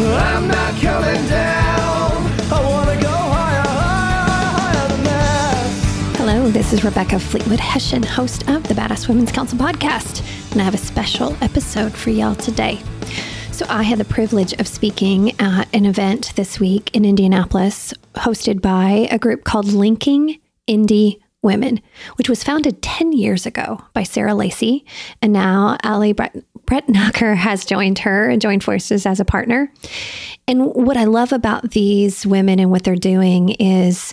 I'm not coming down. Hello, this is Rebecca Fleetwood Hessig, host of the Badass Women's Council podcast, and I have a special episode for y'all today. So, I had the privilege of speaking at an event this week in Indianapolis, hosted by a group called Linking Indy Women, which was founded 10 years ago by Sarah Lacey. And now Ali Brett, Knocker has joined her and joined forces as a partner. And what I love about these women and what they're doing is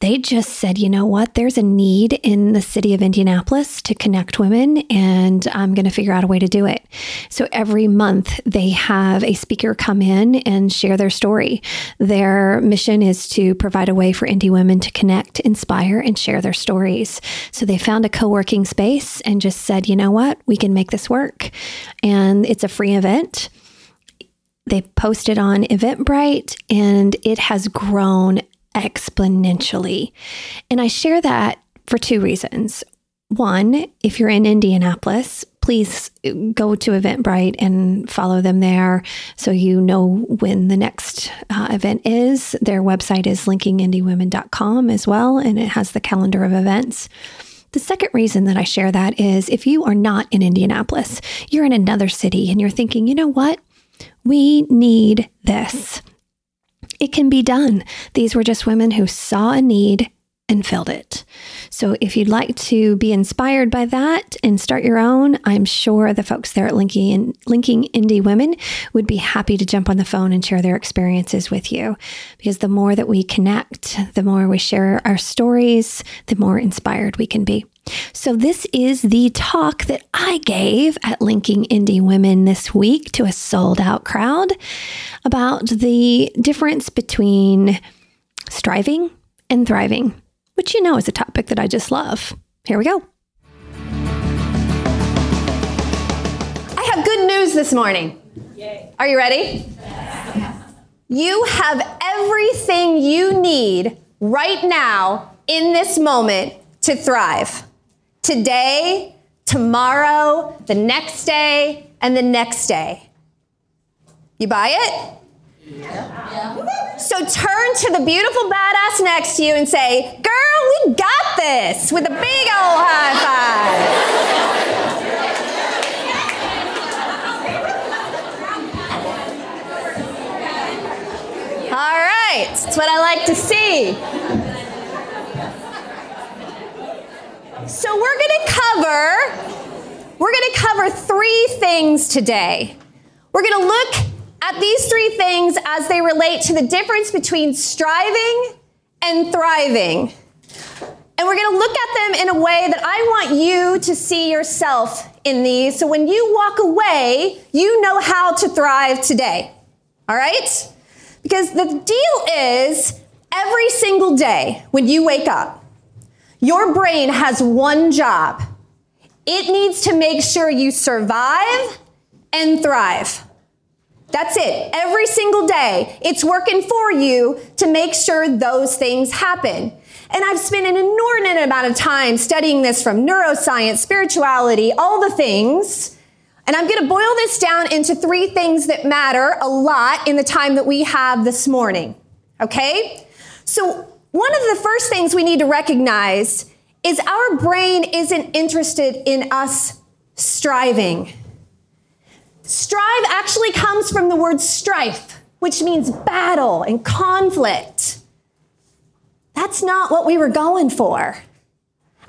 they just said, you know what, there's a need in the city of Indianapolis to connect women, and I'm going to figure out a way to do it. So every month they have a speaker come in and share their story. Their mission is to provide a way for Indy women to connect, inspire, and share their stories. So they found a co working space and just said, you know what, we can make this work. And it's a free event. They posted on Eventbrite and it has grown exponentially. And I share that for two reasons. One, if you're in Indianapolis, please go to Eventbrite and follow them there so you know when the next uh, event is. Their website is linkingindywomen.com as well, and it has the calendar of events. The second reason that I share that is if you are not in Indianapolis, you're in another city and you're thinking, you know what? We need this. It can be done. These were just women who saw a need and filled it. So if you'd like to be inspired by that and start your own, I'm sure the folks there at Linking, Linking Indy Women would be happy to jump on the phone and share their experiences with you. Because the more that we connect, the more we share our stories, the more inspired we can be. So, this is the talk that I gave at Linking Indy Women this week to a sold out crowd about the difference between striving and thriving, which you know is a topic that I just love. Here we go. I have good news this morning. Yay. Are you ready? You have everything you need right now in this moment to thrive today, tomorrow, the next day, and the next day. You buy it? So turn to the beautiful badass next to you and say, Girl, we got this with a big old high five. All right, that's what I like to see. So we're going to cover we're going to cover three things today. We're going to look at these three things as they relate to the difference between striving and thriving. And we're going to look at them in a way that I want you to see yourself in these. So when you walk away, you know how to thrive today. All right? Because the deal is every single day when you wake up, your brain has one job. It needs to make sure you survive and thrive. That's it. Every single day, it's working for you to make sure those things happen. And I've spent an inordinate amount of time studying this from neuroscience, spirituality, all the things. And I'm going to boil this down into three things that matter a lot in the time that we have this morning. Okay? So one of the first things we need to recognize is our brain isn't interested in us striving. Strive actually comes from the word strife, which means battle and conflict. That's not what we were going for.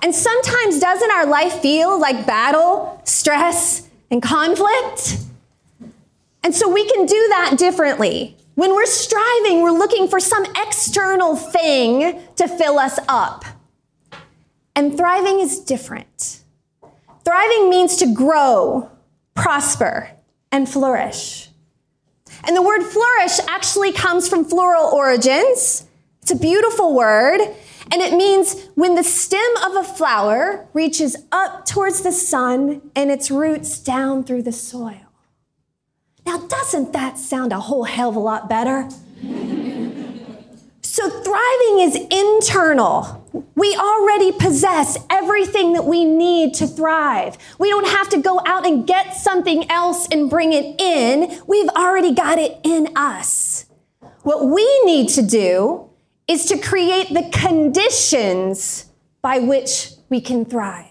And sometimes doesn't our life feel like battle, stress, and conflict? And so we can do that differently. When we're striving, we're looking for some external thing to fill us up. And thriving is different. Thriving means to grow, prosper, and flourish. And the word flourish actually comes from floral origins. It's a beautiful word, and it means when the stem of a flower reaches up towards the sun and its roots down through the soil. Now, doesn't that sound a whole hell of a lot better? so, thriving is internal. We already possess everything that we need to thrive. We don't have to go out and get something else and bring it in. We've already got it in us. What we need to do is to create the conditions by which we can thrive.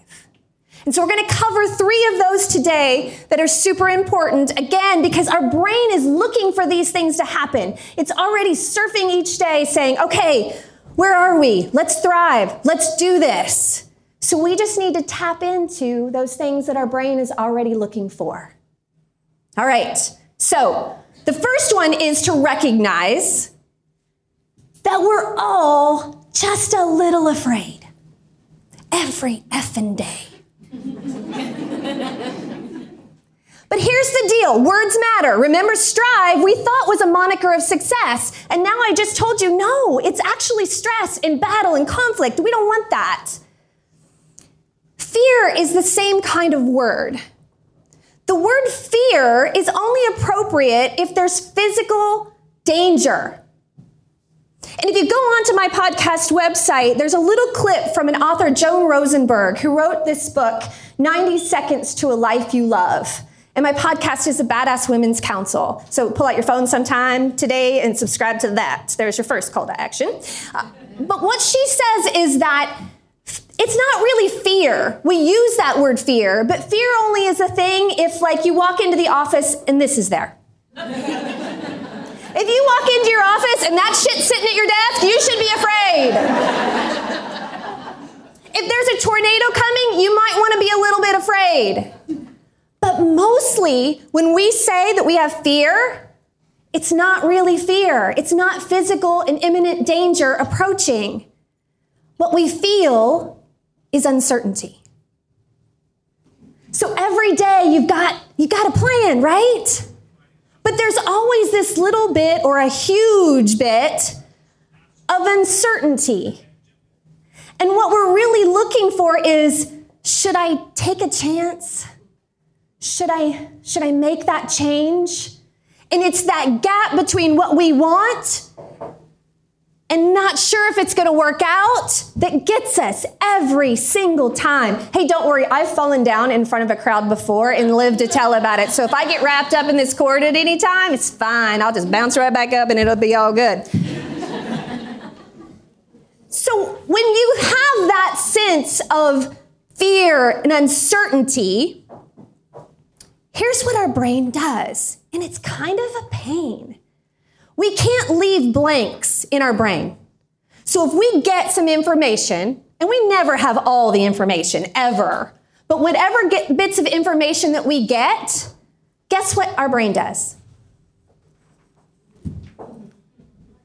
And so we're going to cover three of those today that are super important, again, because our brain is looking for these things to happen. It's already surfing each day saying, okay, where are we? Let's thrive. Let's do this. So we just need to tap into those things that our brain is already looking for. All right. So the first one is to recognize that we're all just a little afraid every effing day. But here's the deal words matter. Remember, strive, we thought was a moniker of success. And now I just told you, no, it's actually stress and battle and conflict. We don't want that. Fear is the same kind of word. The word fear is only appropriate if there's physical danger. And if you go onto my podcast website, there's a little clip from an author, Joan Rosenberg, who wrote this book, 90 Seconds to a Life You Love. And my podcast is the Badass Women's Council. So pull out your phone sometime today and subscribe to that. There's your first call to action. Uh, but what she says is that it's not really fear. We use that word fear, but fear only is a thing if, like, you walk into the office and this is there. if you walk into your office and that shit's sitting at your desk, you should be afraid. if there's a tornado coming, you might want to be a little bit afraid. But mostly, when we say that we have fear, it's not really fear. It's not physical and imminent danger approaching. What we feel is uncertainty. So every day you've got you've got a plan, right? But there's always this little bit or a huge bit of uncertainty. And what we're really looking for is should I take a chance? Should I, should I make that change? And it's that gap between what we want and not sure if it's going to work out that gets us every single time. Hey, don't worry, I've fallen down in front of a crowd before and lived to tell about it. So if I get wrapped up in this cord at any time, it's fine. I'll just bounce right back up and it'll be all good. so when you have that sense of fear and uncertainty, Here's what our brain does, and it's kind of a pain. We can't leave blanks in our brain. So if we get some information, and we never have all the information ever, but whatever get, bits of information that we get, guess what our brain does?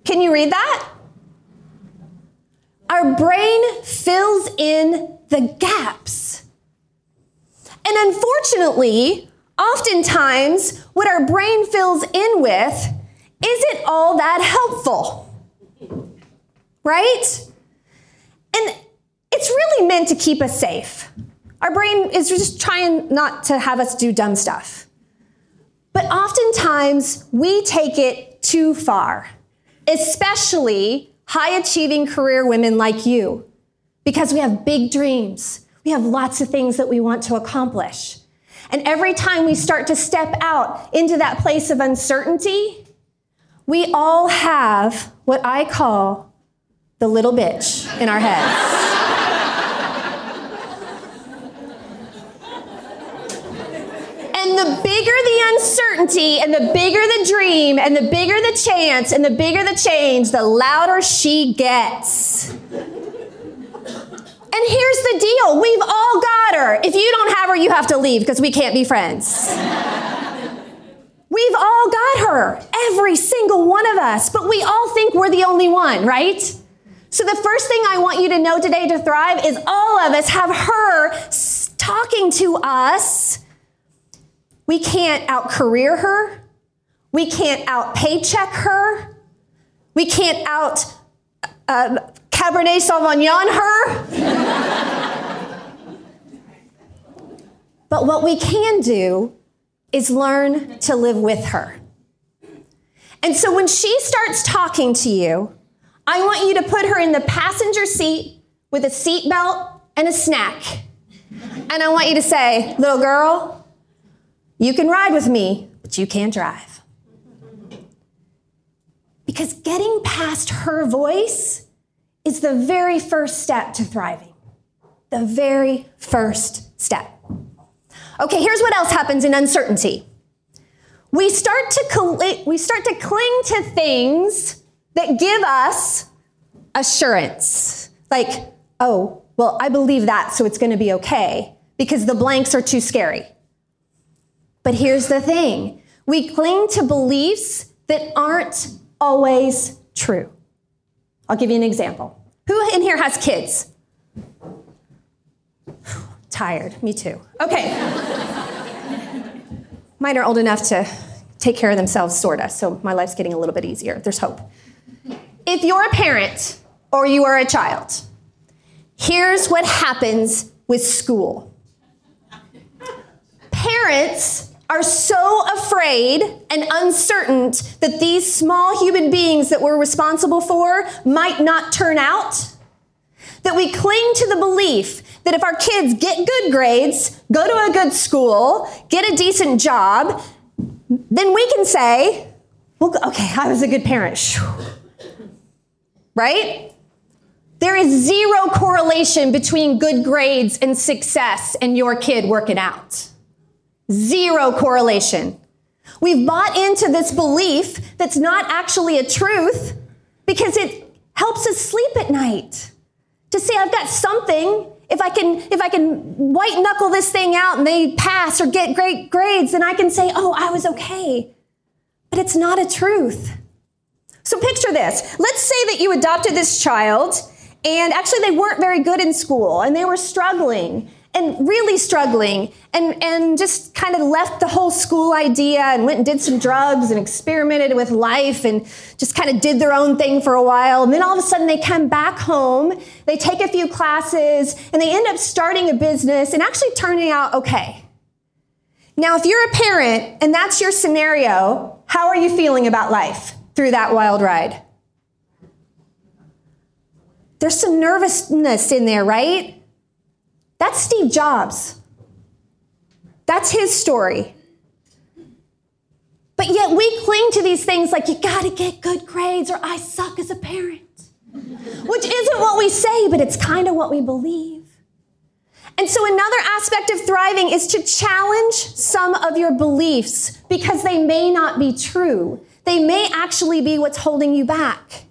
Can you read that? Our brain fills in the gaps. And unfortunately, oftentimes what our brain fills in with isn't all that helpful. Right? And it's really meant to keep us safe. Our brain is just trying not to have us do dumb stuff. But oftentimes we take it too far, especially high achieving career women like you, because we have big dreams. We have lots of things that we want to accomplish. And every time we start to step out into that place of uncertainty, we all have what I call the little bitch in our heads. And the bigger the uncertainty, and the bigger the dream, and the bigger the chance, and the bigger the change, the louder she gets. And here's the deal we've all got her. If you don't have her, you have to leave because we can't be friends. We've all got her, every single one of us, but we all think we're the only one, right? So, the first thing I want you to know today to thrive is all of us have her talking to us. We can't out career her, we can't out paycheck her, we can't out uh, Cabernet Sauvignon her. but what we can do is learn to live with her. And so when she starts talking to you, I want you to put her in the passenger seat with a seatbelt and a snack. And I want you to say, little girl, you can ride with me, but you can't drive. Because getting past her voice is the very first step to thriving. The very first step. Okay, here's what else happens in uncertainty. We start to cl- we start to cling to things that give us assurance. Like, oh, well, I believe that, so it's going to be okay because the blanks are too scary. But here's the thing. We cling to beliefs that aren't always true. I'll give you an example. Who in here has kids? Tired, me too. Okay. Mine are old enough to take care of themselves, sorta, so my life's getting a little bit easier. There's hope. If you're a parent or you are a child, here's what happens with school. Parents are so afraid and uncertain that these small human beings that we're responsible for might not turn out that we cling to the belief that if our kids get good grades, go to a good school, get a decent job, then we can say, well, okay, I was a good parent. Right? There is zero correlation between good grades and success and your kid working out. Zero correlation. We've bought into this belief that's not actually a truth because it helps us sleep at night. To say I've got something, if I can if I can white knuckle this thing out and they pass or get great grades, then I can say, "Oh, I was okay." But it's not a truth. So picture this. Let's say that you adopted this child and actually they weren't very good in school and they were struggling and really struggling and, and just kind of left the whole school idea and went and did some drugs and experimented with life and just kind of did their own thing for a while. And then all of a sudden they come back home, they take a few classes, and they end up starting a business and actually turning out okay. Now, if you're a parent and that's your scenario, how are you feeling about life through that wild ride? There's some nervousness in there, right? That's Steve Jobs. That's his story. But yet we cling to these things like you gotta get good grades or I suck as a parent, which isn't what we say, but it's kind of what we believe. And so, another aspect of thriving is to challenge some of your beliefs because they may not be true. They may actually be what's holding you back.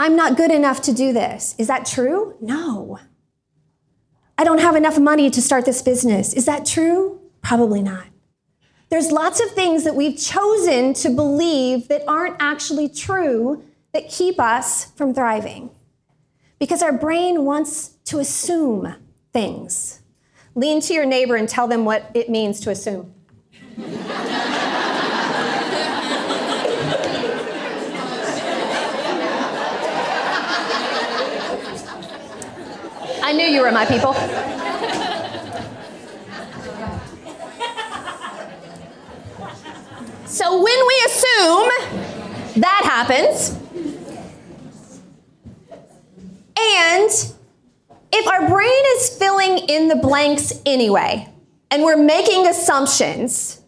I'm not good enough to do this. Is that true? No. I don't have enough money to start this business. Is that true? Probably not. There's lots of things that we've chosen to believe that aren't actually true that keep us from thriving. Because our brain wants to assume things. Lean to your neighbor and tell them what it means to assume. I knew you were my people. So when we assume, that happens. And if our brain is filling in the blanks anyway, and we're making assumptions,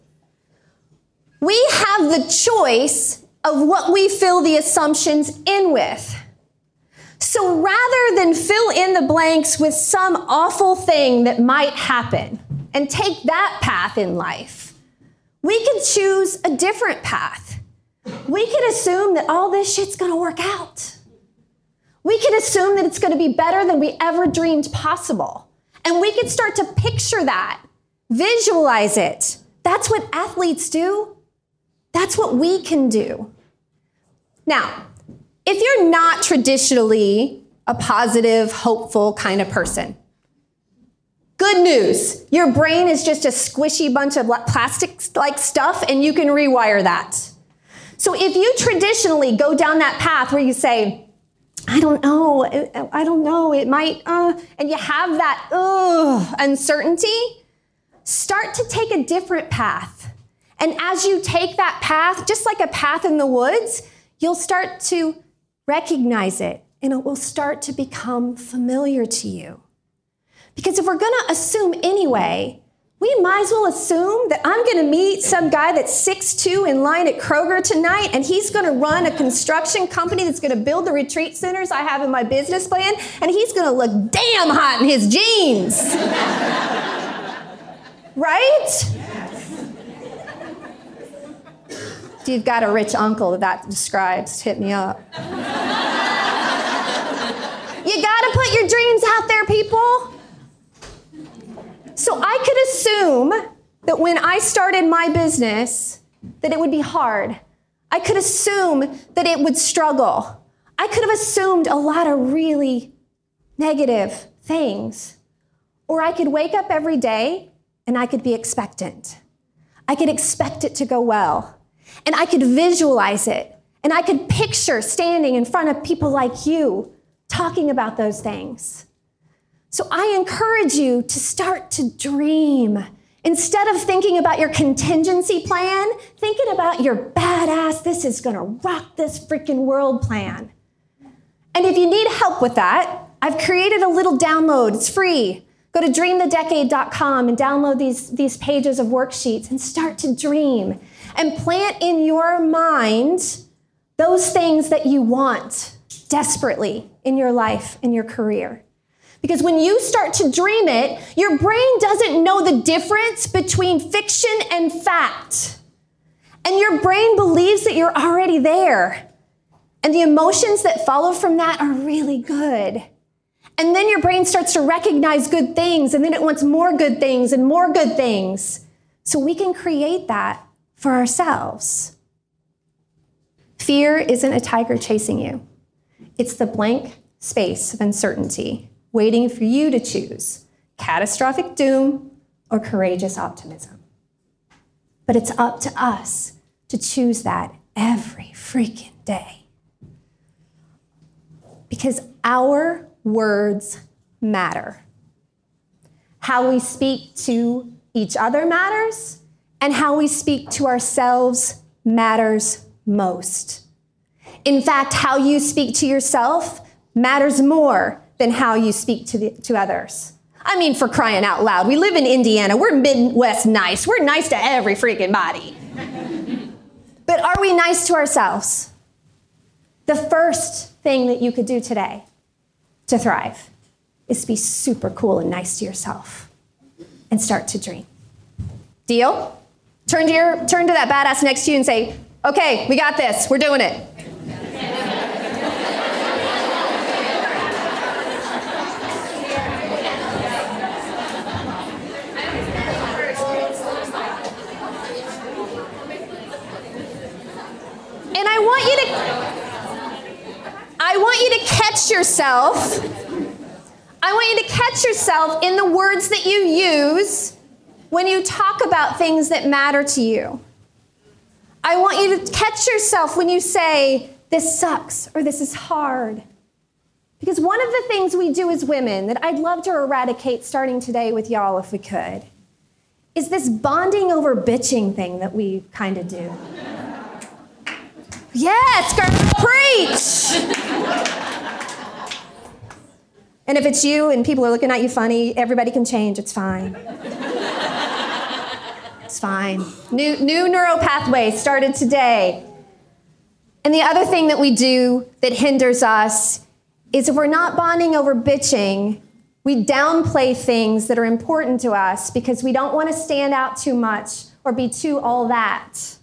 we have the choice of what we fill the assumptions in with. So rather than fill in the blanks with some awful thing that might happen and take that path in life, we can choose a different path. We can assume that all this shit's gonna work out. We can assume that it's gonna be better than we ever dreamed possible. And we can start to picture that, visualize it. That's what athletes do. That's what we can do. Now, if you're not traditionally a positive, hopeful kind of person, good news. Your brain is just a squishy bunch of plastic like stuff, and you can rewire that. So if you traditionally go down that path where you say, I don't know, I don't know, it might, uh, and you have that uh, uncertainty, start to take a different path. And as you take that path, just like a path in the woods, you'll start to recognize it and it will start to become familiar to you. Because if we're going to assume anyway, we might as well assume that I'm going to meet some guy that's 6'2 in line at Kroger tonight, and he's going to run a construction company that's going to build the retreat centers I have in my business plan, and he's going to look damn hot in his jeans. right? If you've got a rich uncle that that describes, hit me up. you got to put your dreams out there, people. So I could assume that when I started my business that it would be hard. I could assume that it would struggle. I could have assumed a lot of really negative things. Or I could wake up every day and I could be expectant. I could expect it to go well. And I could visualize it. And I could picture standing in front of people like you talking about those things. So I encourage you to start to dream. Instead of thinking about your contingency plan, thinking about your badass, this is gonna rock this freaking world plan. And if you need help with that, I've created a little download. It's free. Go to dreamthedecade.com and download these, these pages of worksheets and start to dream and plant in your mind those things that you want desperately in your life, in your career. Because when you start to dream it, your brain doesn't know the difference between fiction and fact. And your brain believes that you're already there. And the emotions that follow from that are really good. And then your brain starts to recognize good things, and then it wants more good things and more good things. So we can create that for ourselves. Fear isn't a tiger chasing you, it's the blank space of uncertainty waiting for you to choose catastrophic doom or courageous optimism. But it's up to us to choose that every freaking day. Because our words matter. How we speak to each other matters, and how we speak to ourselves matters most. In fact, how you speak to yourself matters more than how you speak to, the, to others. I mean, for crying out loud, we live in Indiana. We're Midwest nice. We're nice to every freaking body. but are we nice to ourselves? The first thing that you could do today to thrive is be super cool and nice to yourself and start to dream. Deal? Turn to, your, turn to that badass next to you and say, okay, we got this. We're doing it. And I want you to I want you to catch yourself. I want you to catch yourself in the words that you use when you talk about things that matter to you. I want you to catch yourself when you say, this sucks or this is hard. Because one of the things we do as women that I'd love to eradicate starting today with y'all if we could is this bonding over bitching thing that we kind of do. Yes, girl, preach. and if it's you and people are looking at you funny, everybody can change. It's fine. It's fine. New, new neural pathway started today. And the other thing that we do that hinders us is if we're not bonding over bitching, we downplay things that are important to us because we don't want to stand out too much or be too all that.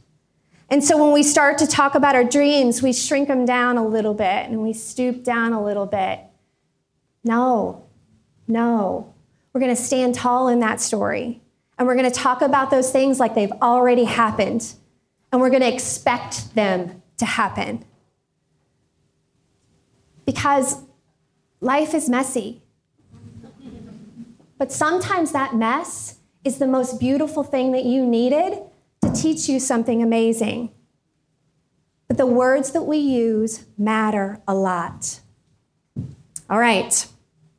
And so when we start to talk about our dreams, we shrink them down a little bit and we stoop down a little bit. No, no. We're going to stand tall in that story. And we're going to talk about those things like they've already happened. And we're going to expect them to happen. Because life is messy. But sometimes that mess is the most beautiful thing that you needed to teach you something amazing. But the words that we use matter a lot. All right,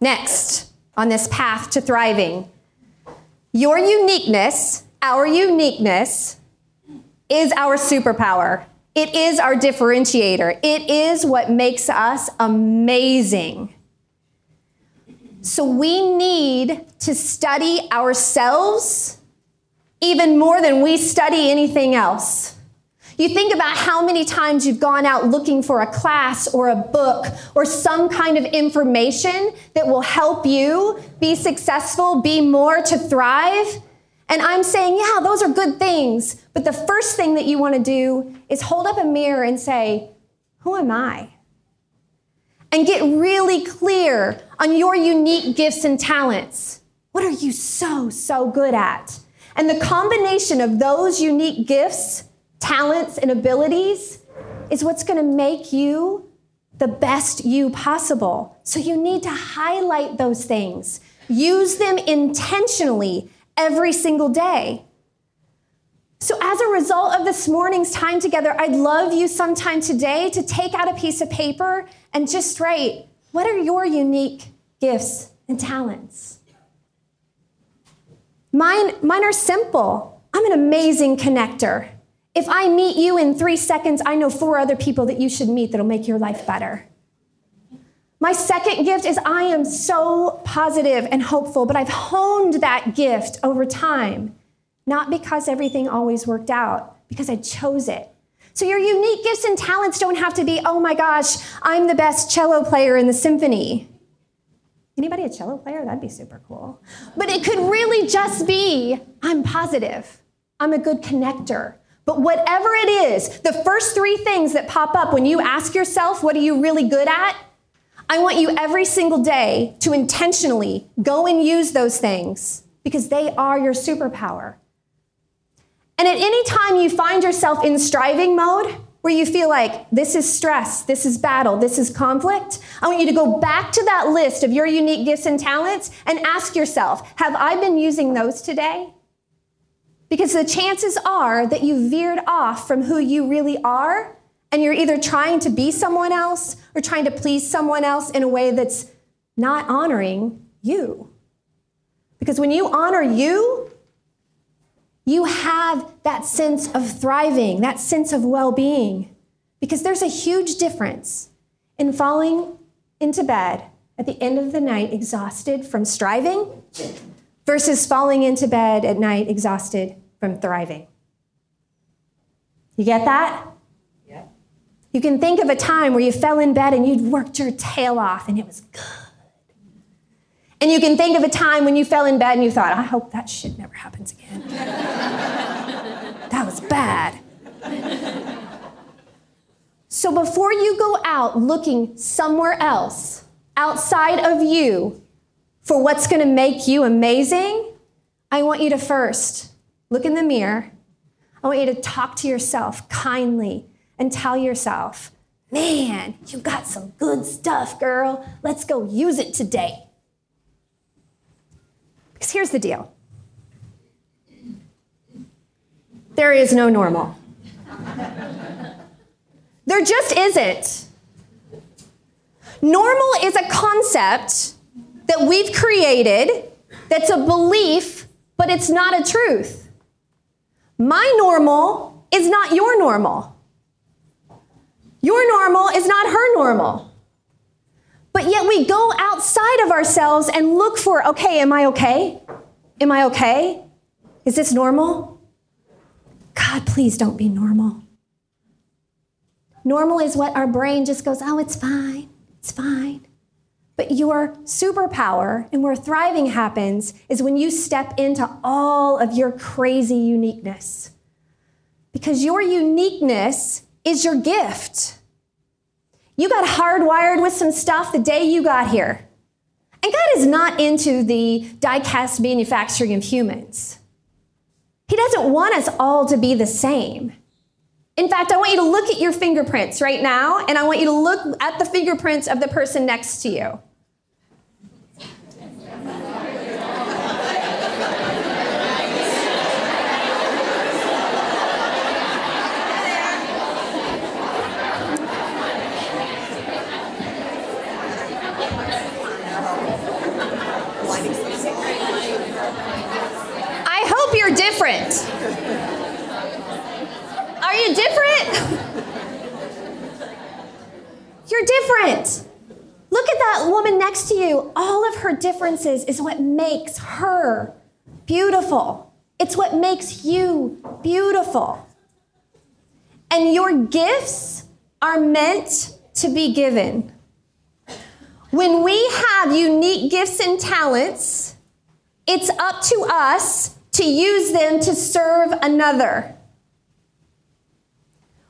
next on this path to thriving. Your uniqueness, our uniqueness, is our superpower. It is our differentiator. It is what makes us amazing. So we need to study ourselves even more than we study anything else. You think about how many times you've gone out looking for a class or a book or some kind of information that will help you be successful, be more to thrive. And I'm saying, yeah, those are good things. But the first thing that you want to do is hold up a mirror and say, who am I? And get really clear on your unique gifts and talents. What are you so, so good at? And the combination of those unique gifts talents, and abilities is what's going to make you the best you possible. So you need to highlight those things, use them intentionally every single day. So, as a result of this morning's time together, I'd love you sometime today to take out a piece of paper and just write what are your unique gifts and talents? Mine, mine are simple. I'm an amazing connector. If I meet you in three seconds, I know four other people that you should meet that'll make your life better. My second gift is I am so positive and hopeful, but I've honed that gift over time, not because everything always worked out, because I chose it. So your unique gifts and talents don't have to be, oh my gosh, I'm the best cello player in the symphony. Anybody a cello player? That'd be super cool. But it could really just be, I'm positive. I'm a good connector. But whatever it is, the first three things that pop up when you ask yourself, what are you really good at? I want you every single day to intentionally go and use those things because they are your superpower. And at any time you find yourself in striving mode, where you feel like this is stress, this is battle, this is conflict, I want you to go back to that list of your unique gifts and talents and ask yourself, have I been using those today? Because the chances are that you veered off from who you really are, and you're either trying to be someone else or trying to please someone else in a way that's not honoring you. Because when you honor you, you have that sense of thriving, that sense of well being. Because there's a huge difference in falling into bed at the end of the night exhausted from striving versus falling into bed at night exhausted from thriving. You get that? Yeah. You can think of a time where you fell in bed and you'd worked your tail off and it was good. And you can think of a time when you fell in bed and you thought, I hope that shit never happens again. that was bad. So before you go out looking somewhere else outside of you for what's going to make you amazing, I want you to first look in the mirror. I want you to talk to yourself kindly and tell yourself, man, you got some good stuff, girl. Let's go use it today. Because here's the deal there is no normal. There just isn't. Normal is a concept that we've created that's a belief, but it's not a truth. My normal is not your normal. Your normal is not her normal. But yet we go outside of ourselves and look for okay, am I okay? Am I okay? Is this normal? God, please don't be normal. Normal is what our brain just goes, oh, it's fine, it's fine. But your superpower and where thriving happens is when you step into all of your crazy uniqueness. Because your uniqueness is your gift. You got hardwired with some stuff the day you got here. And God is not into the die cast manufacturing of humans. He doesn't want us all to be the same. In fact, I want you to look at your fingerprints right now, and I want you to look at the fingerprints of the person next to you. I hope you're different. Are you different? You're different. Look at that woman next to you. All of her differences is what makes her beautiful. It's what makes you beautiful. And your gifts are meant to be given. When we have unique gifts and talents, it's up to us to use them to serve another,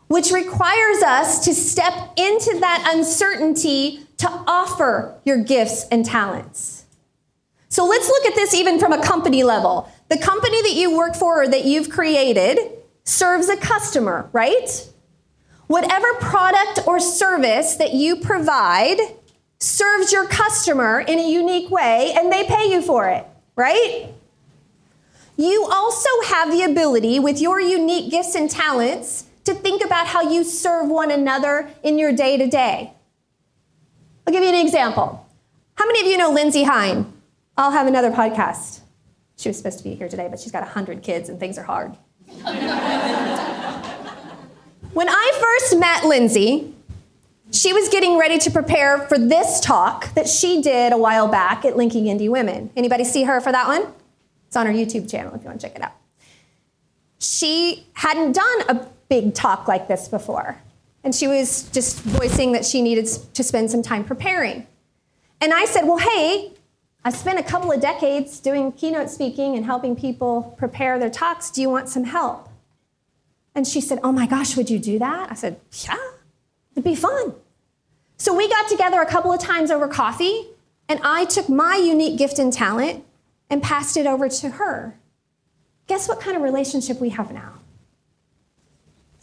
which requires us to step into that uncertainty to offer your gifts and talents. So let's look at this even from a company level. The company that you work for or that you've created serves a customer, right? Whatever product or service that you provide serves your customer in a unique way and they pay you for it, right? You also have the ability with your unique gifts and talents to think about how you serve one another in your day to day. I'll give you an example. How many of you know Lindsay Hine? I'll have another podcast. She was supposed to be here today, but she's got 100 kids and things are hard. when I first met Lindsay, she was getting ready to prepare for this talk that she did a while back at Linking Indy Women. Anybody see her for that one? It's on her YouTube channel if you want to check it out. She hadn't done a big talk like this before, and she was just voicing that she needed to spend some time preparing. And I said, Well, hey, I've spent a couple of decades doing keynote speaking and helping people prepare their talks. Do you want some help? And she said, Oh my gosh, would you do that? I said, Yeah, it'd be fun. So we got together a couple of times over coffee, and I took my unique gift and talent and passed it over to her. Guess what kind of relationship we have now?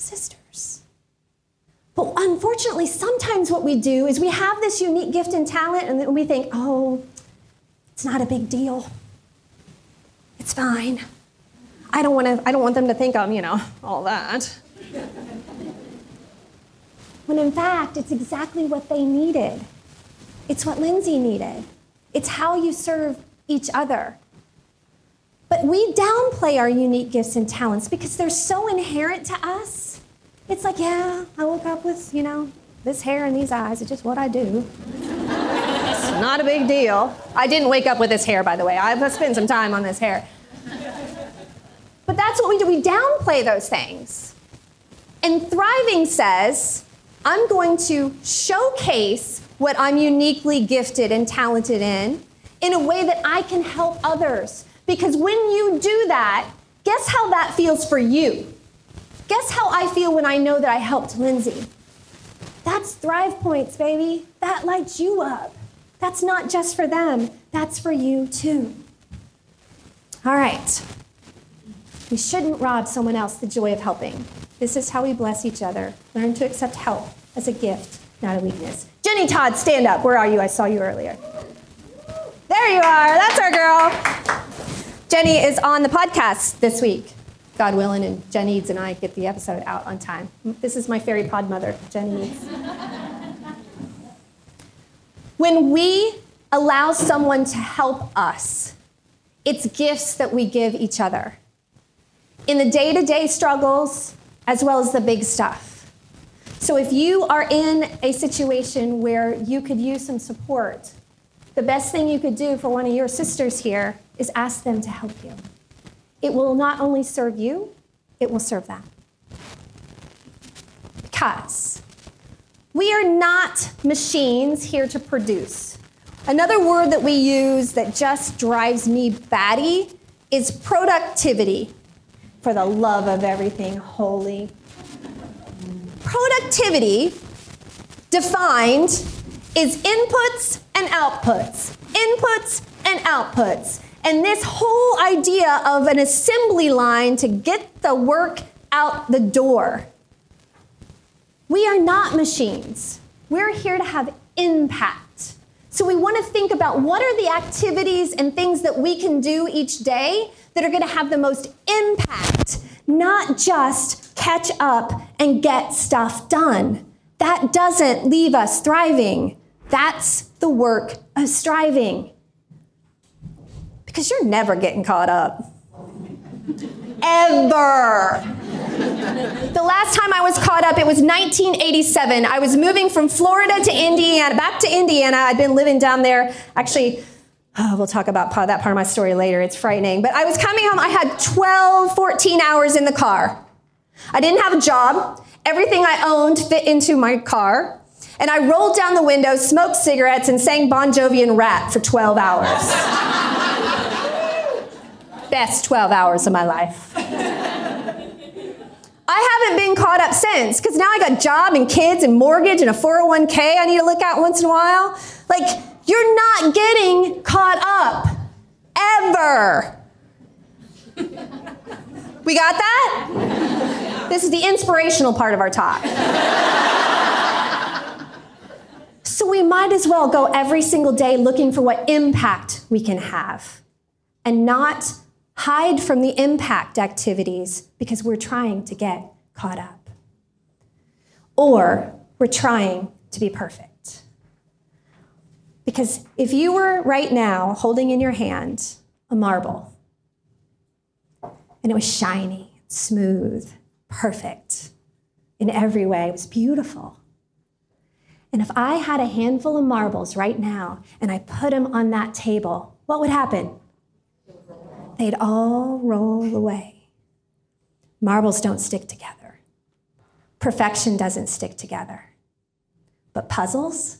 Sisters. But unfortunately, sometimes what we do is we have this unique gift and talent, and then we think, oh, it's not a big deal. It's fine. I don't want to I don't want them to think I'm, you know, all that. when in fact, it's exactly what they needed. It's what Lindsay needed. It's how you serve each other. But we downplay our unique gifts and talents because they're so inherent to us. It's like, yeah, I woke up with, you know, this hair and these eyes. It's just what I do. it's not a big deal. I didn't wake up with this hair, by the way. I've spent some time on this hair. But that's what we do. We downplay those things. And thriving says, I'm going to showcase what I'm uniquely gifted and talented in in a way that I can help others. Because when you do that, guess how that feels for you? Guess how I feel when I know that I helped Lindsay? That's Thrive Points, baby. That lights you up. That's not just for them, that's for you too. All right. We shouldn't rob someone else the joy of helping. This is how we bless each other. Learn to accept help as a gift, not a weakness. Jenny Todd, stand up. Where are you? I saw you earlier. There you are. That's our girl. Jenny is on the podcast this week. God willing, and Jenny Eads and I get the episode out on time. This is my fairy pod mother, Jenny Eads. when we allow someone to help us, it's gifts that we give each other in the day to day struggles as well as the big stuff. So if you are in a situation where you could use some support, the best thing you could do for one of your sisters here is ask them to help you. It will not only serve you, it will serve them. Because we are not machines here to produce. Another word that we use that just drives me batty is productivity. For the love of everything holy. Productivity defined is inputs and outputs. Inputs and outputs. And this whole idea of an assembly line to get the work out the door. We are not machines. We're here to have impact. So we want to think about what are the activities and things that we can do each day that are going to have the most impact, not just catch up and get stuff done. That doesn't leave us thriving. That's the work of striving. Because you're never getting caught up. Ever. The last time I was caught up, it was 1987. I was moving from Florida to Indiana, back to Indiana. I'd been living down there. Actually, oh, we'll talk about that part of my story later. It's frightening. But I was coming home. I had 12, 14 hours in the car. I didn't have a job. Everything I owned fit into my car. And I rolled down the window, smoked cigarettes, and sang Bon Jovi and Ratt for 12 hours. Best 12 hours of my life. I haven't been caught up since because now I got job and kids and mortgage and a 401k I need to look at once in a while. Like, you're not getting caught up ever. We got that? This is the inspirational part of our talk. So we might as well go every single day looking for what impact we can have and not hide from the impact activities because we're trying to get caught up. Or we're trying to be perfect. Because if you were right now holding in your hand a marble and it was shiny, smooth, perfect in every way, it was beautiful. And if I had a handful of marbles right now and I put them on that table, what would happen? They'd all roll away. Marbles don't stick together. Perfection doesn't stick together. But puzzles,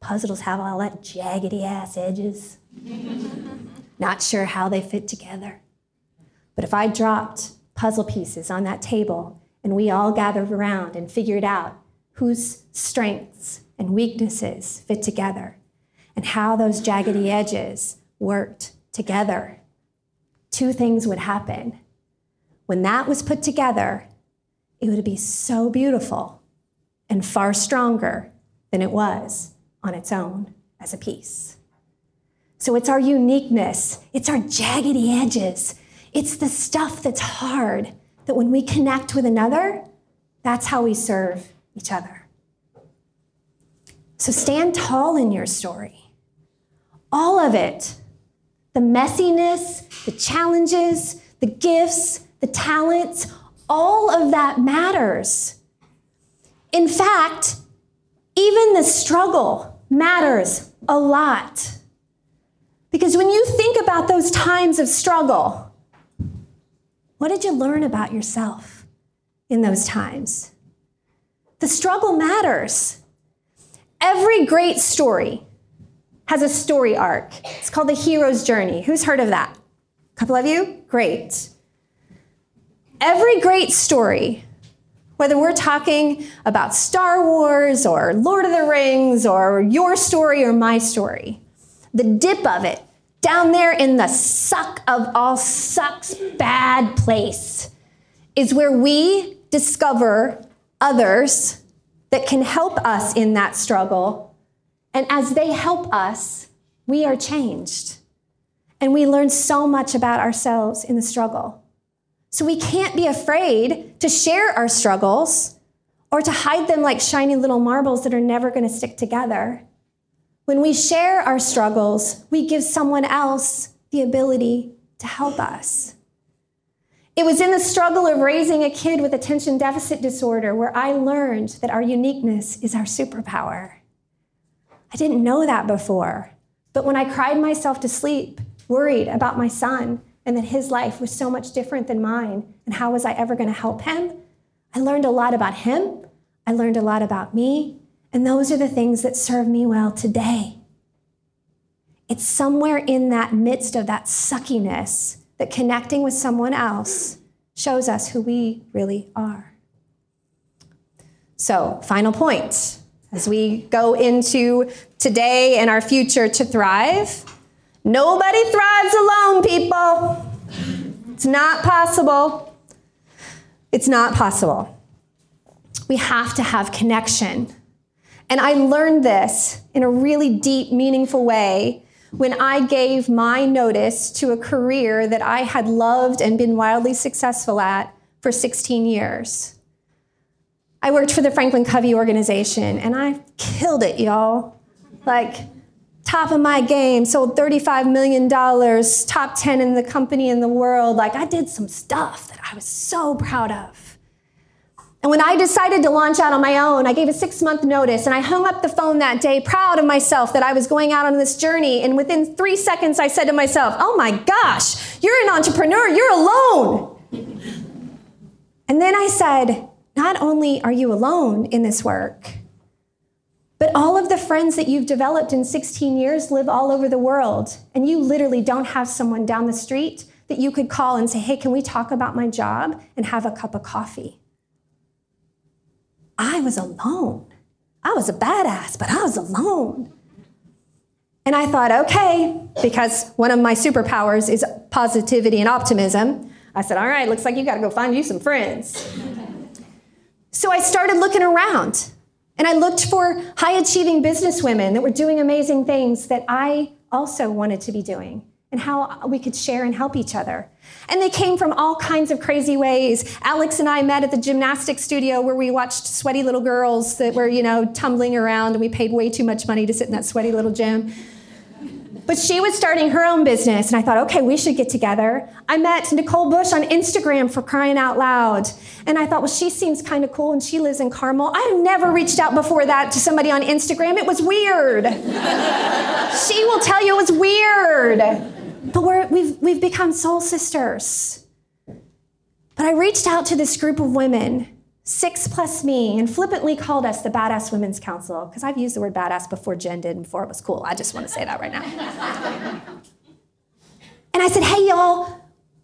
puzzles have all that jaggedy ass edges. Not sure how they fit together. But if I dropped puzzle pieces on that table and we all gathered around and figured out whose strengths and weaknesses fit together and how those jaggedy edges worked together, two things would happen. When that was put together, it would be so beautiful and far stronger than it was on its own as a piece. So it's our uniqueness, it's our jaggedy edges, it's the stuff that's hard that when we connect with another, that's how we serve each other. So stand tall in your story. All of it the messiness, the challenges, the gifts, the talents, all of that matters. In fact, even the struggle matters a lot. Because when you think about those times of struggle, what did you learn about yourself in those times? The struggle matters. Every great story has a story arc. It's called the hero's journey. Who's heard of that? A couple of you? Great. Every great story, whether we're talking about Star Wars or Lord of the Rings or your story or my story, the dip of it, down there in the suck of all sucks bad place, is where we discover others that can help us in that struggle. And as they help us, we are changed. And we learn so much about ourselves in the struggle. So we can't be afraid to share our struggles or to hide them like shiny little marbles that are never going to stick together. When we share our struggles, we give someone else the ability to help us. It was in the struggle of raising a kid with attention deficit disorder where I learned that our uniqueness is our superpower. I didn't know that before, but when I cried myself to sleep, worried about my son and that his life was so much different than mine, and how was I ever going to help him, I learned a lot about him. I learned a lot about me, and those are the things that serve me well today. It's somewhere in that midst of that suckiness that connecting with someone else shows us who we really are. So, final point as we go into today and our future to thrive nobody thrives alone, people. It's not possible. It's not possible. We have to have connection. And I learned this in a really deep, meaningful way when I gave my notice to a career that I had loved and been wildly successful at for 16 years. I worked for the Franklin Covey organization and I killed it, y'all. Like, top of my game, sold $35 million, top 10 in the company in the world. Like, I did some stuff that I was so proud of. And when I decided to launch out on my own, I gave a six month notice and I hung up the phone that day, proud of myself that I was going out on this journey. And within three seconds, I said to myself, Oh my gosh, you're an entrepreneur, you're alone. And then I said, Not only are you alone in this work, but all of the friends that you've developed in 16 years live all over the world. And you literally don't have someone down the street that you could call and say, Hey, can we talk about my job and have a cup of coffee? I was alone. I was a badass, but I was alone. And I thought, okay, because one of my superpowers is positivity and optimism. I said, all right, looks like you got to go find you some friends. So I started looking around and I looked for high achieving businesswomen that were doing amazing things that I also wanted to be doing and how we could share and help each other. And they came from all kinds of crazy ways. Alex and I met at the gymnastics studio where we watched sweaty little girls that were, you know, tumbling around and we paid way too much money to sit in that sweaty little gym. But she was starting her own business, and I thought, okay, we should get together. I met Nicole Bush on Instagram for crying out loud. And I thought, well, she seems kind of cool, and she lives in Carmel. I have never reached out before that to somebody on Instagram. It was weird. she will tell you it was weird but we're, we've, we've become soul sisters. But I reached out to this group of women, six plus me, and flippantly called us the Badass Women's Council, because I've used the word badass before Jen did, and before it was cool. I just want to say that right now. and I said, hey, y'all,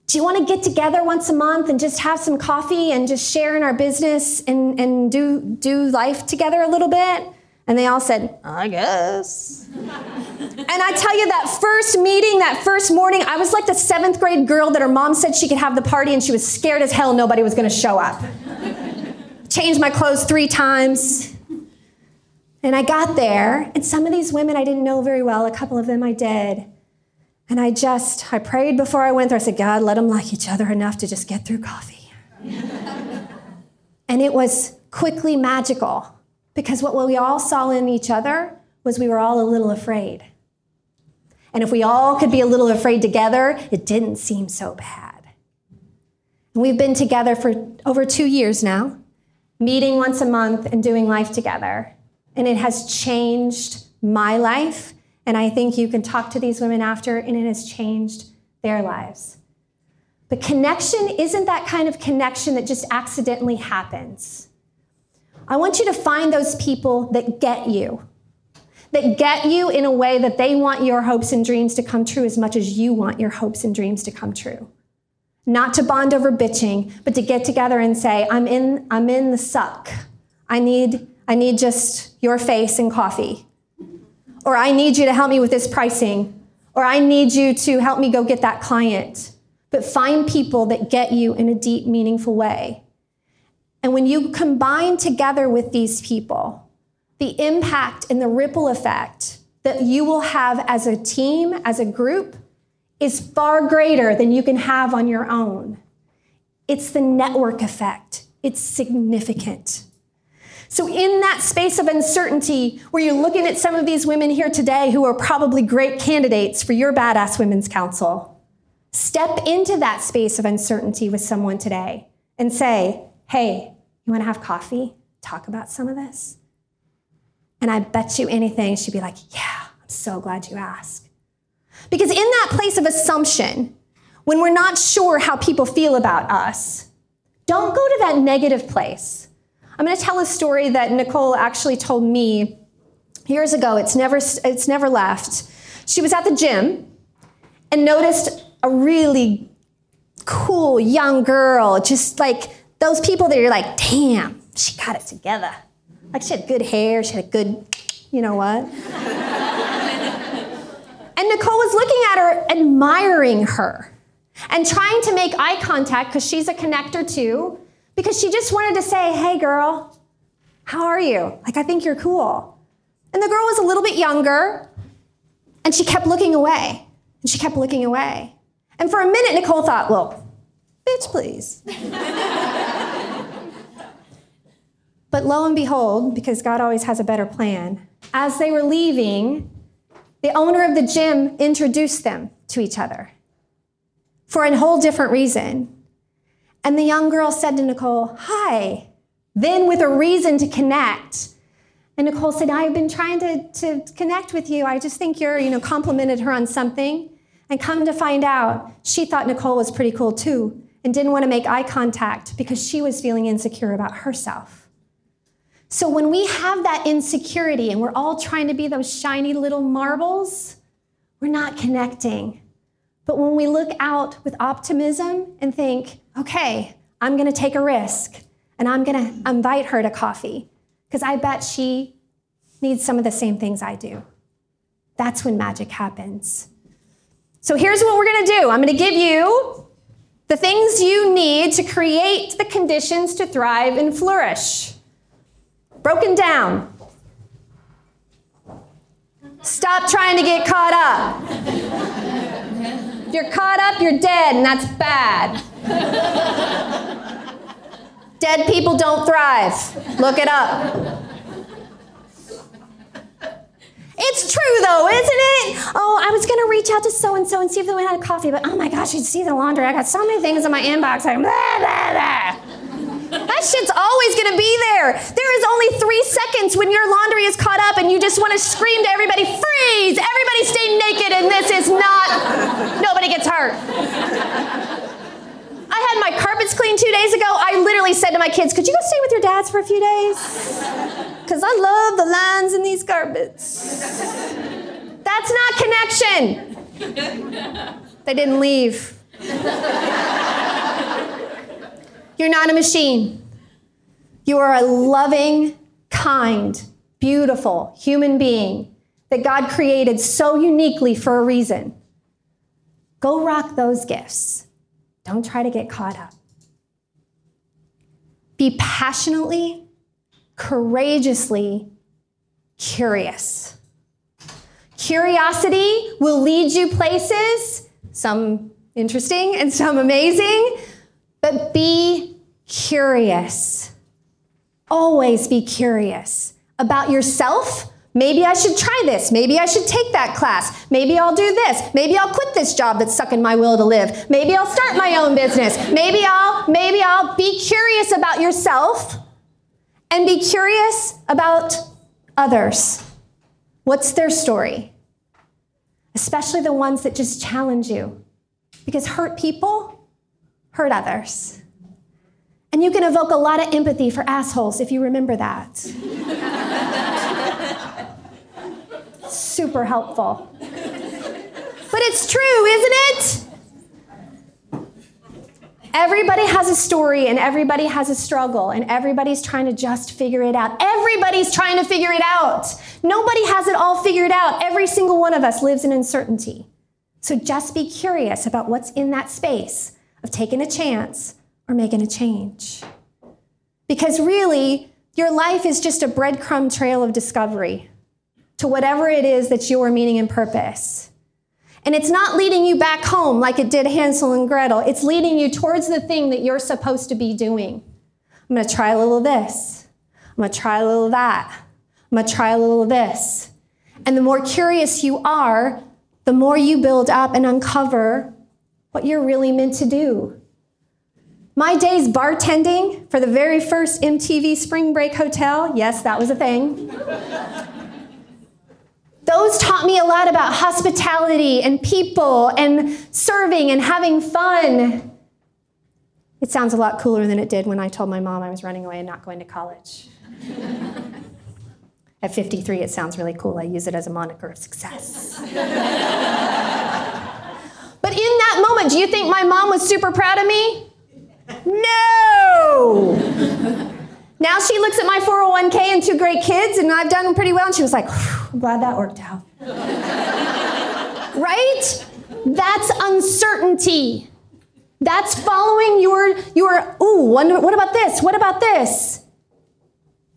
do you want to get together once a month and just have some coffee and just share in our business and, and do, do life together a little bit? And they all said, I guess. and I tell you, that first meeting, that first morning, I was like the seventh grade girl that her mom said she could have the party and she was scared as hell nobody was gonna show up. Changed my clothes three times. And I got there, and some of these women I didn't know very well, a couple of them I did. And I just, I prayed before I went there. I said, God, let them like each other enough to just get through coffee. and it was quickly magical because what we all saw in each other was we were all a little afraid. And if we all could be a little afraid together, it didn't seem so bad. We've been together for over two years now, meeting once a month and doing life together. And it has changed my life. And I think you can talk to these women after, and it has changed their lives. But connection isn't that kind of connection that just accidentally happens. I want you to find those people that get you, that get you in a way that they want your hopes and dreams to come true as much as you want your hopes and dreams to come true. Not to bond over bitching, but to get together and say, I'm in, I'm in the suck. I need, I need just your face and coffee. Or I need you to help me with this pricing. Or I need you to help me go get that client. But find people that get you in a deep, meaningful way. And when you combine together with these people, the impact and the ripple effect that you will have as a team, as a group, is far greater than you can have on your own. It's the network effect, it's significant. So, in that space of uncertainty, where you're looking at some of these women here today who are probably great candidates for your Badass Women's Council, step into that space of uncertainty with someone today and say, hey, you want to have coffee? Talk about some of this? And I bet you anything, she'd be like, yeah, I'm so glad you asked. Because in that place of assumption, when we're not sure how people feel about us, don't go to that negative place. I'm going to tell a story that Nicole actually told me years ago. It's never, it's never left. She was at the gym and noticed a really cool young girl, just like those people that you're like, damn, she got it together. Like she had good hair, she had a good, you know what? And Nicole was looking at her, admiring her, and trying to make eye contact because she's a connector too, because she just wanted to say, hey, girl, how are you? Like, I think you're cool. And the girl was a little bit younger, and she kept looking away, and she kept looking away. And for a minute, Nicole thought, well, bitch, please. But lo and behold, because God always has a better plan, as they were leaving, the owner of the gym introduced them to each other for a whole different reason. And the young girl said to Nicole, Hi, then with a reason to connect. And Nicole said, I've been trying to, to connect with you. I just think you're, you know, complimented her on something. And come to find out, she thought Nicole was pretty cool too and didn't want to make eye contact because she was feeling insecure about herself. So when we have that insecurity and we're all trying to be those shiny little marbles, we're not connecting. But when we look out with optimism and think, okay, I'm to take a risk and I'm to invite her to coffee because I bet she needs some of the same things I do. That's when magic happens. So here's what we're to do I'm to give you the things you need to create the conditions to thrive and flourish. Broken down. Stop trying to get caught up. If you're caught up, you're dead, and that's bad. dead people don't thrive. Look it up. It's true though, isn't it? Oh, I was gonna reach out to so and so and see if they went out of coffee, but oh my gosh, you'd see the laundry. I got so many things in my inbox. I'm blah, blah, blah. That shit's always gonna be there. There is only three seconds when your laundry is caught up and you just wanna scream to everybody, freeze! Everybody stay naked, and this is not, nobody gets hurt. I had my carpets cleaned two days ago. I literally said to my kids, Could you go stay with your dads for a few days? Because I love the lines in these carpets. That's not connection. They didn't leave. You're not a machine. You are a loving, kind, beautiful human being that God created so uniquely for a reason. Go rock those gifts. Don't try to get caught up. Be passionately, courageously curious. Curiosity will lead you places, some interesting and some amazing, but be curious. Always be curious about yourself. Maybe I should try this. Maybe I should take that class. Maybe I'll do this. Maybe I'll quit this job that's sucking my will to live. Maybe I'll start my own business. Maybe I'll maybe I'll be curious about yourself and be curious about others. What's their story? Especially the ones that just challenge you. Because hurt people hurt others. And you can evoke a lot of empathy for assholes if you remember that. Super helpful. But it's true, isn't it? Everybody has a story and everybody has a struggle and everybody's trying to just figure it out. Everybody's trying to figure it out. Nobody has it all figured out. Every single one of us lives in uncertainty. So just be curious about what's in that space of taking a chance or making a change. Because really, your life is just a breadcrumb trail of discovery to whatever it is that's your meaning and purpose. And it's not leading you back home like it did Hansel and Gretel. It's leading you towards the thing that you're supposed to be doing. I'm going to try a little of this. I'm going to try a little of that. I'm going to try a little of this. And the more curious you are, the more you build up and uncover what you're really meant to do. My days bartending for the very first MTV Spring Break Hotel, yes, that was a thing. Those taught me a lot about hospitality and people and serving and having fun. It sounds a lot cooler than it did when I told my mom I was running away and not going to college. At 53, it sounds really cool. I use it as a moniker of success. But in that moment, do you think my mom was super proud of me? No! Now she looks at my 401k and two great kids, and I've done pretty well, and she was like, I'm glad that worked out. right? That's uncertainty. That's following your, your ooh, what about this? What about this?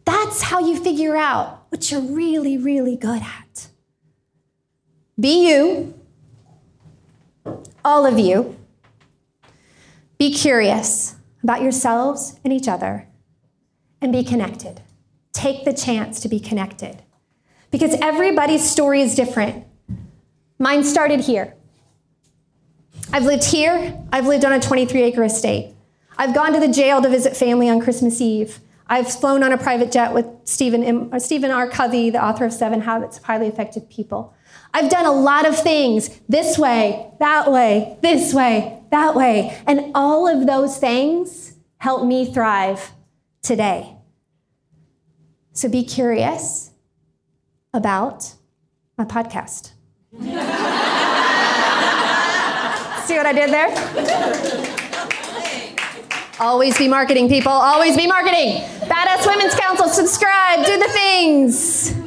That's how you figure out what you're really, really good at. Be you all of you, be curious about yourselves and each other and be connected. Take the chance to be connected. Because everybody's story is different. Mine started here. I've lived here. I've lived on a 23 acre estate. I've gone to the jail to visit family on Christmas Eve. I've flown on a private jet with Stephen, uh, Stephen R. Covey, the author of Seven Habits of Highly Effective People. I've done a lot of things this way, that way, this way, that way. And all of those things help me thrive today. So be curious about my podcast. See what I did there? Always be marketing, people. Always be marketing. Badass Women's Council, subscribe, do the things.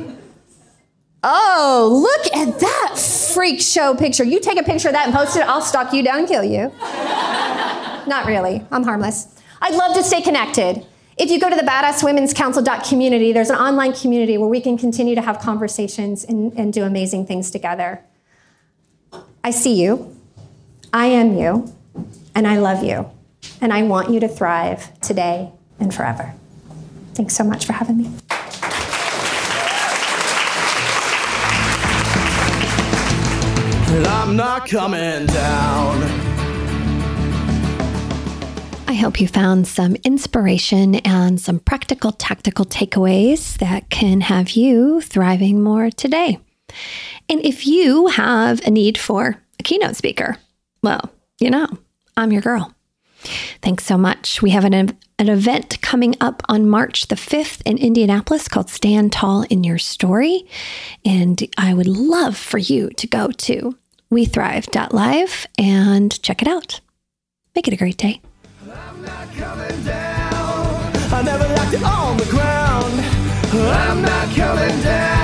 Oh, look at that freak show picture. You take a picture of that and post it, I'll stalk you down and kill you. Not really. I'm harmless. I'd love to stay connected. If you go to the badasswomenscouncil.community, there's an online community where we can continue to have conversations and, and do amazing things together. I see you. I am you. And I love you. And I want you to thrive today and forever. Thanks so much for having me. I'm not coming down. I hope you found some inspiration and some practical, tactical takeaways that can have you thriving more today. And if you have a need for a keynote speaker, well, you know, I'm your girl. Thanks so much. We have an, an event coming up on March the 5th in Indianapolis called Stand Tall in Your Story. And I would love for you to go to wethrive.live and check it out. Make it a great day. I'm not coming down. I never liked it on the ground. I'm not coming down.